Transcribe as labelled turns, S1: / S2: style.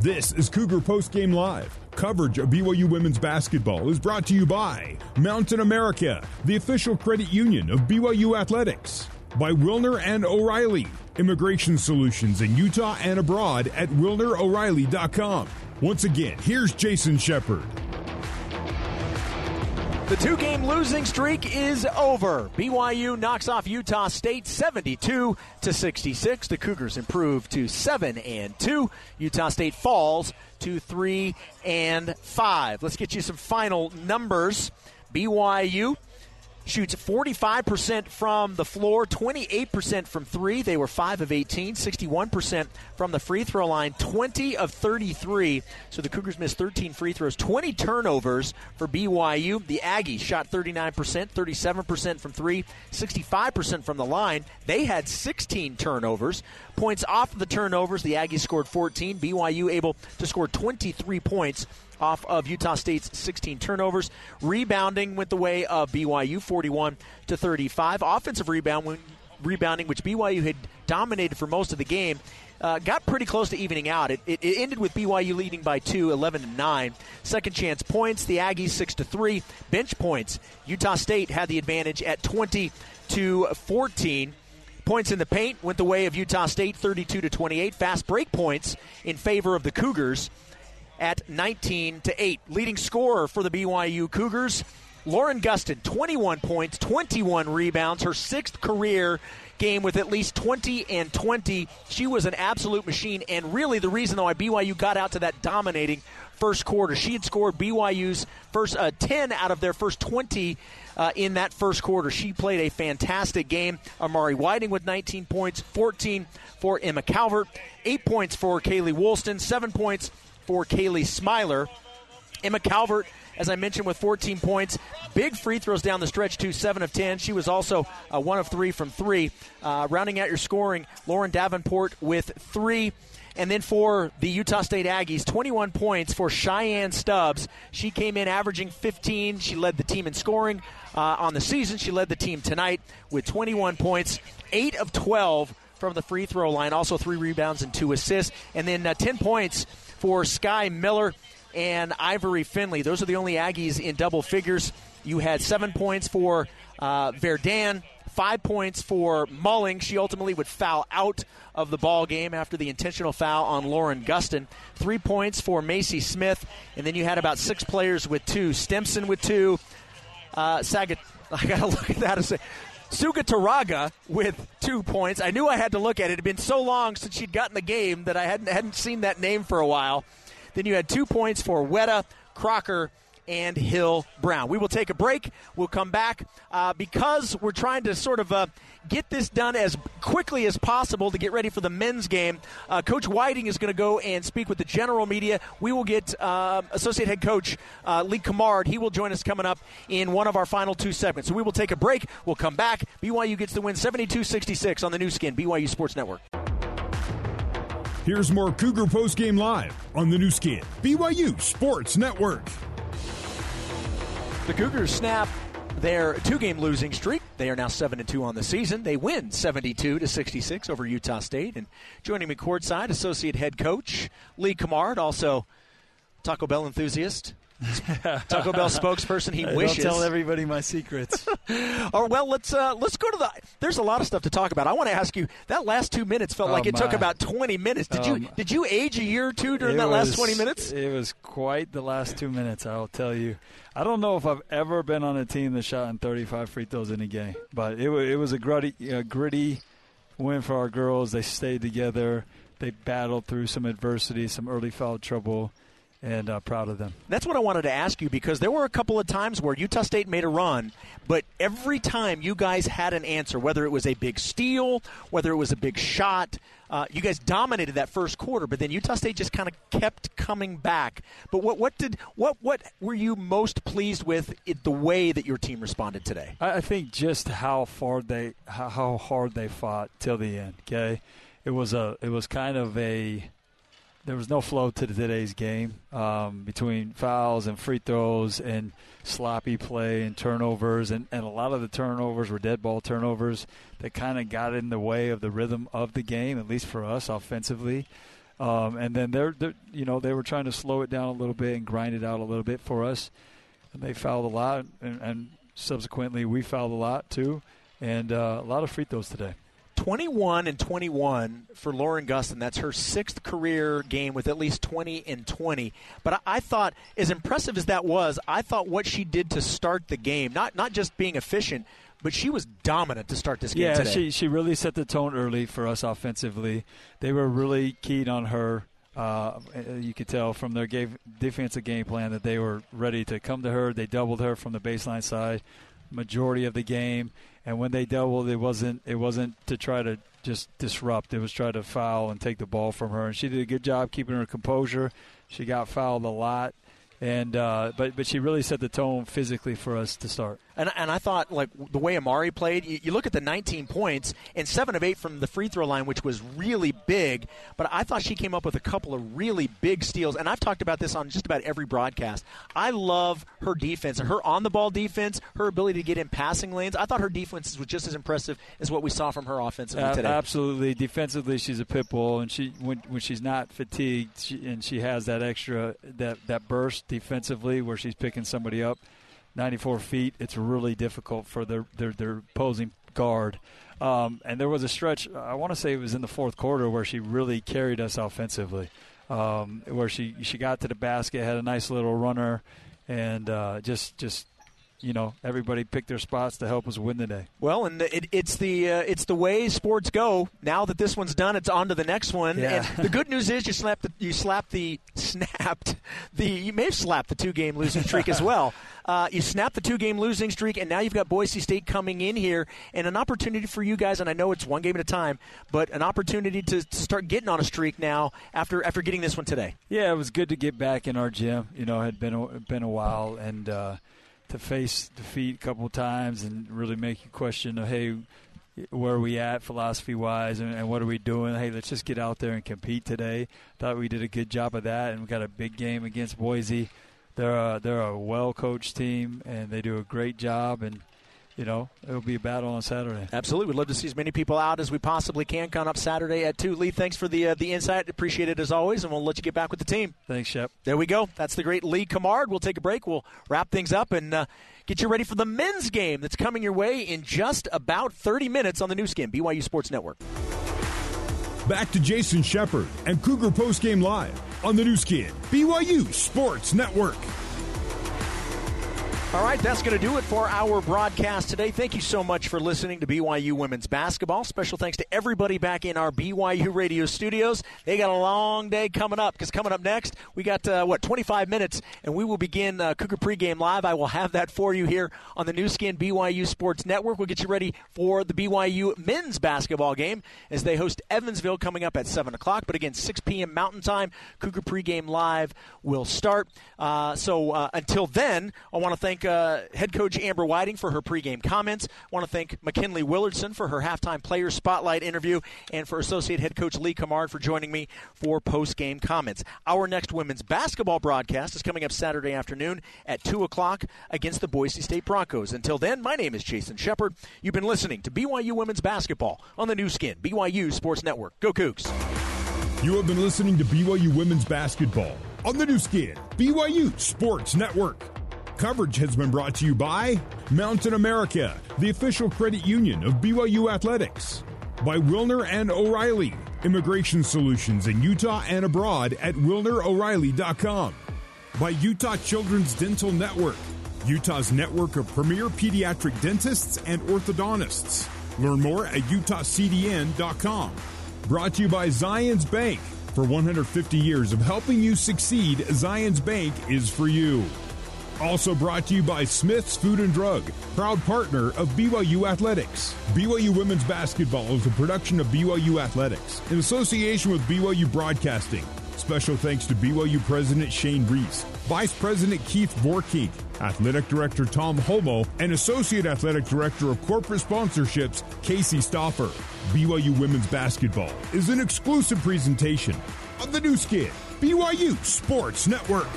S1: This is Cougar Post Game Live. Coverage of BYU women's basketball is brought to you by Mountain America, the official credit union of BYU Athletics. By Wilner and O'Reilly, immigration solutions in Utah and abroad at WilnerO'Reilly.com. Once again, here's Jason Shepard.
S2: The two game losing streak is over. BYU knocks off Utah State 72 to 66. The Cougars improve to 7 and 2. Utah State falls to 3 and 5. Let's get you some final numbers. BYU shoots 45% from the floor, 28% from three. They were 5 of 18, 61% from the free throw line, 20 of 33. So the Cougars missed 13 free throws, 20 turnovers for BYU. The Aggies shot 39%, 37% from three, 65% from the line. They had 16 turnovers. Points off of the turnovers, the Aggies scored 14. BYU able to score 23 points off of Utah State's 16 turnovers. Rebounding went the way of BYU, 41 to 35. Offensive rebound, rebounding, which BYU had dominated for most of the game. Uh, got pretty close to evening out. It, it, it, ended with BYU leading by two, 11 to 9. Second chance points, the Aggies 6 to 3. Bench points, Utah State had the advantage at 20 to 14. Points in the paint went the way of Utah State, 32 to 28. Fast break points in favor of the Cougars at 19 to 8. Leading scorer for the BYU Cougars, Lauren Gustin, 21 points, 21 rebounds, her sixth career game with at least 20 and 20. She was an absolute machine, and really the reason why BYU got out to that dominating first quarter. She had scored BYU's first uh, 10 out of their first 20 uh, in that first quarter. She played a fantastic game. Amari Whiting with 19 points, 14 for Emma Calvert, 8 points for Kailey Woolston, 7 points for Kaylee Smiler. Emma Calvert, as I mentioned, with 14 points. Big free throws down the stretch, too, 7 of 10. She was also uh, 1 of 3 from 3. Uh, rounding out your scoring, Lauren Davenport with 3. And then for the Utah State Aggies, 21 points for Cheyenne Stubbs. She came in averaging 15. She led the team in scoring uh, on the season. She led the team tonight with 21 points, 8 of 12 from the free throw line. Also, three rebounds and two assists. And then uh, 10 points for Sky Miller and Ivory Finley. Those are the only Aggies in double figures. You had seven points for uh, Verdun, five points for Mulling. She ultimately would foul out of the ball game after the intentional foul on Lauren Gustin. Three points for Macy Smith, and then you had about six players with two. Stimson with two. Uh, Sagat, I gotta look at that and say. Sugataraga with two points. I knew I had to look at it. It had been so long since she'd gotten the game that I hadn't hadn't seen that name for a while. Then you had two points for Weta, Crocker, and Hill Brown. We will take a break. We'll come back uh, because we're trying to sort of uh, get this done as quickly as possible to get ready for the men's game. Uh, coach Whiting is going to go and speak with the general media. We will get uh, associate head coach uh, Lee Cummard. He will join us coming up in one of our final two segments. So we will take a break. We'll come back. BYU gets the win 72 66 on the Nu Skin, BYU Sports Network.
S1: Here's more Cougar Post Game Live on the Nu Skin, BYU Sports Network.
S2: The Cougars snap their two-game losing streak. They are now seven and two on the season. They win 72 to 66 over Utah State. And joining me courtside, associate head coach Lee Cummard, also Taco Bell enthusiast Taco Bell spokesperson. He wishes.
S3: Don't tell everybody my secrets.
S2: or well, let's uh, let's go to the. There's a lot of stuff to talk about. I want to ask you. That last two minutes felt
S3: Oh,
S2: like it took about 20 minutes. Did
S3: Oh,
S2: you
S3: my.
S2: did you age a year or two during
S3: It
S2: that last 20 minutes?
S3: It was quite the last two minutes, I'll tell you. I don't know if I've ever been on a team that shot in 35 free throws in a game, but it, wa- it was a gritty, uh, gritty win for our girls. They stayed together. They battled through some adversity, some early foul trouble, and uh, proud of them.
S2: That's what I wanted to ask you because there were a couple of times where Utah State made a run, but every time you guys had an answer, whether it was a big steal, whether it was a big shot, uh, you guys dominated that first quarter. But then Utah State just kind of kept coming back. But what what did what what were you most pleased with in the way that your team responded today?
S3: I, I think just how far they, how, how hard they fought till the end. Okay, it was a, it was kind of a, there was no flow to today's game um, between fouls and free throws and sloppy play and turnovers, and, and a lot of the turnovers were dead ball turnovers that kind of got in the way of the rhythm of the game, at least for us offensively. Um, and then they're, they're, you know, they were trying to slow it down a little bit and grind it out a little bit for us. And they fouled a lot, and, and subsequently we fouled a lot too, and uh, a lot of free throws today.
S2: 21 and 21 for Lauren Gustin. That's her sixth career game with at least 20 and 20. But I, I, thought, as impressive as that was, I thought what she did to start the game, not not just being efficient, but she was dominant to start this game
S3: yeah,
S2: today.
S3: she she really set the tone early for us offensively. They were really keyed on her. Uh, you could tell from their game, defensive game plan that they were ready to come to her. They doubled her from the baseline side majority of the game and when they doubled, it wasn't it wasn't to try to just disrupt. It was try to foul and take the ball from her, and she did a good job keeping her composure. She got fouled a lot, and uh, but but she really set the tone physically for us to start.
S2: And, and I thought, like, the way Amari played, you, you, look at the 19 points and 7 of 8 from the free throw line, which was really big. But I thought she came up with a couple of really big steals. And I've talked about this on just about every broadcast. I love her defense and her on the ball defense, her ability to get in passing lanes. I thought her defense was just as impressive as what we saw from her offensively uh, today.
S3: Absolutely. Defensively, she's a pit bull. And she when, when she's not fatigued she, and she has that extra, that, that burst defensively where she's picking somebody up 94 feet, it's really difficult for their their, their opposing guard. Um, and there was a stretch, I want to say it was in the fourth quarter, where she really carried us offensively, um, where she she got to the basket, had a nice little runner, and uh, just just you know everybody picked their spots to help us win the day.
S2: Well, and it, it's the uh, it's the way sports go. Now that this one's done, it's on to the next one.
S3: Yeah.
S2: And the good news is you slapped the, you slapped the snapped the you may have slapped the two game losing streak as well. Uh, you snapped the two game losing streak, and now you've got Boise State coming in here, and an opportunity for you guys. And I know it's one game at a time, but an opportunity to, to start getting on a streak now after after getting this one today.
S3: Yeah, it was good to get back in our gym. You know, it had been a, been a while, and. Uh, to face defeat a couple times and really make you question, hey, where are we at philosophy wise and, and, what are we doing? Hey, let's just get out there and compete today. Thought we did a good job of that, and we got a big game against Boise. They're a, they're a well coached team, and they do a great job. And you know, it'll be a battle on Saturday.
S2: Absolutely. We'd love to see as many people out as we possibly can come up Saturday at 2. Lee, thanks for the uh, the insight. Appreciate it as always, and we'll let you get back with the team.
S3: Thanks, Shep.
S2: There we go. That's the great Lee Cummard. We'll take a break. We'll wrap things up and uh, get you ready for the men's game that's coming your way in just about 30 minutes on the Nu Skin, BYU Sports Network.
S1: Back to Jason Shepard and Cougar Post Game Live on the Nu Skin, BYU Sports Network.
S2: All right, that's going to do it for our broadcast today. Thank you so much for listening to BYU Women's Basketball. Special thanks to everybody back in our BYU radio studios. They got a long day coming up because coming up next, we got, uh, what, 25 minutes, and we will begin uh, Cougar Pregame Live. I will have that for you here on the Nu Skin BYU Sports Network. We'll get you ready for the BYU men's basketball game as they host Evansville coming up at 7 o'clock. But again, 6 p.m. Mountain Time, Cougar Pregame Live will start. Uh, so uh, until then, I want to thank thank uh, head coach Amber Whiting for her pregame comments. I want to thank McKinley Willardson for her halftime player spotlight interview, and for associate head coach Lee Cummard for joining me for postgame comments. Our next women's basketball broadcast is coming up Saturday afternoon at 2 o'clock against the Boise State Broncos. Until then, my name is Jason Shepard. You've been listening to BYU Women's Basketball on the Nu Skin, BYU Sports Network. Go Cougs!
S1: You have been listening to BYU Women's Basketball on the Nu Skin, BYU Sports Network. Coverage has been brought to you by Mountain America, the official credit union of BYU Athletics, by Wilner and O'Reilly, immigration solutions in Utah and abroad at wilneroreilly.com, by Utah Children's Dental Network, Utah's network of premier pediatric dentists and orthodontists. Learn more at utahcdn.com. Brought to you by Zions Bank. For 150 years of helping you succeed, Zions Bank is for you. Also brought to you by Smith's Food and Drug, proud partner of BYU Athletics. BYU Women's Basketball is a production of BYU Athletics in association with BYU Broadcasting. Special thanks to BYU President Shane Reese, Vice President Keith Vorkink, Athletic Director Tom Holmoe, and Associate Athletic Director of Corporate Sponsorships Casey Stoffer. BYU Women's Basketball is an exclusive presentation of the Nu Skin, BYU Sports Network.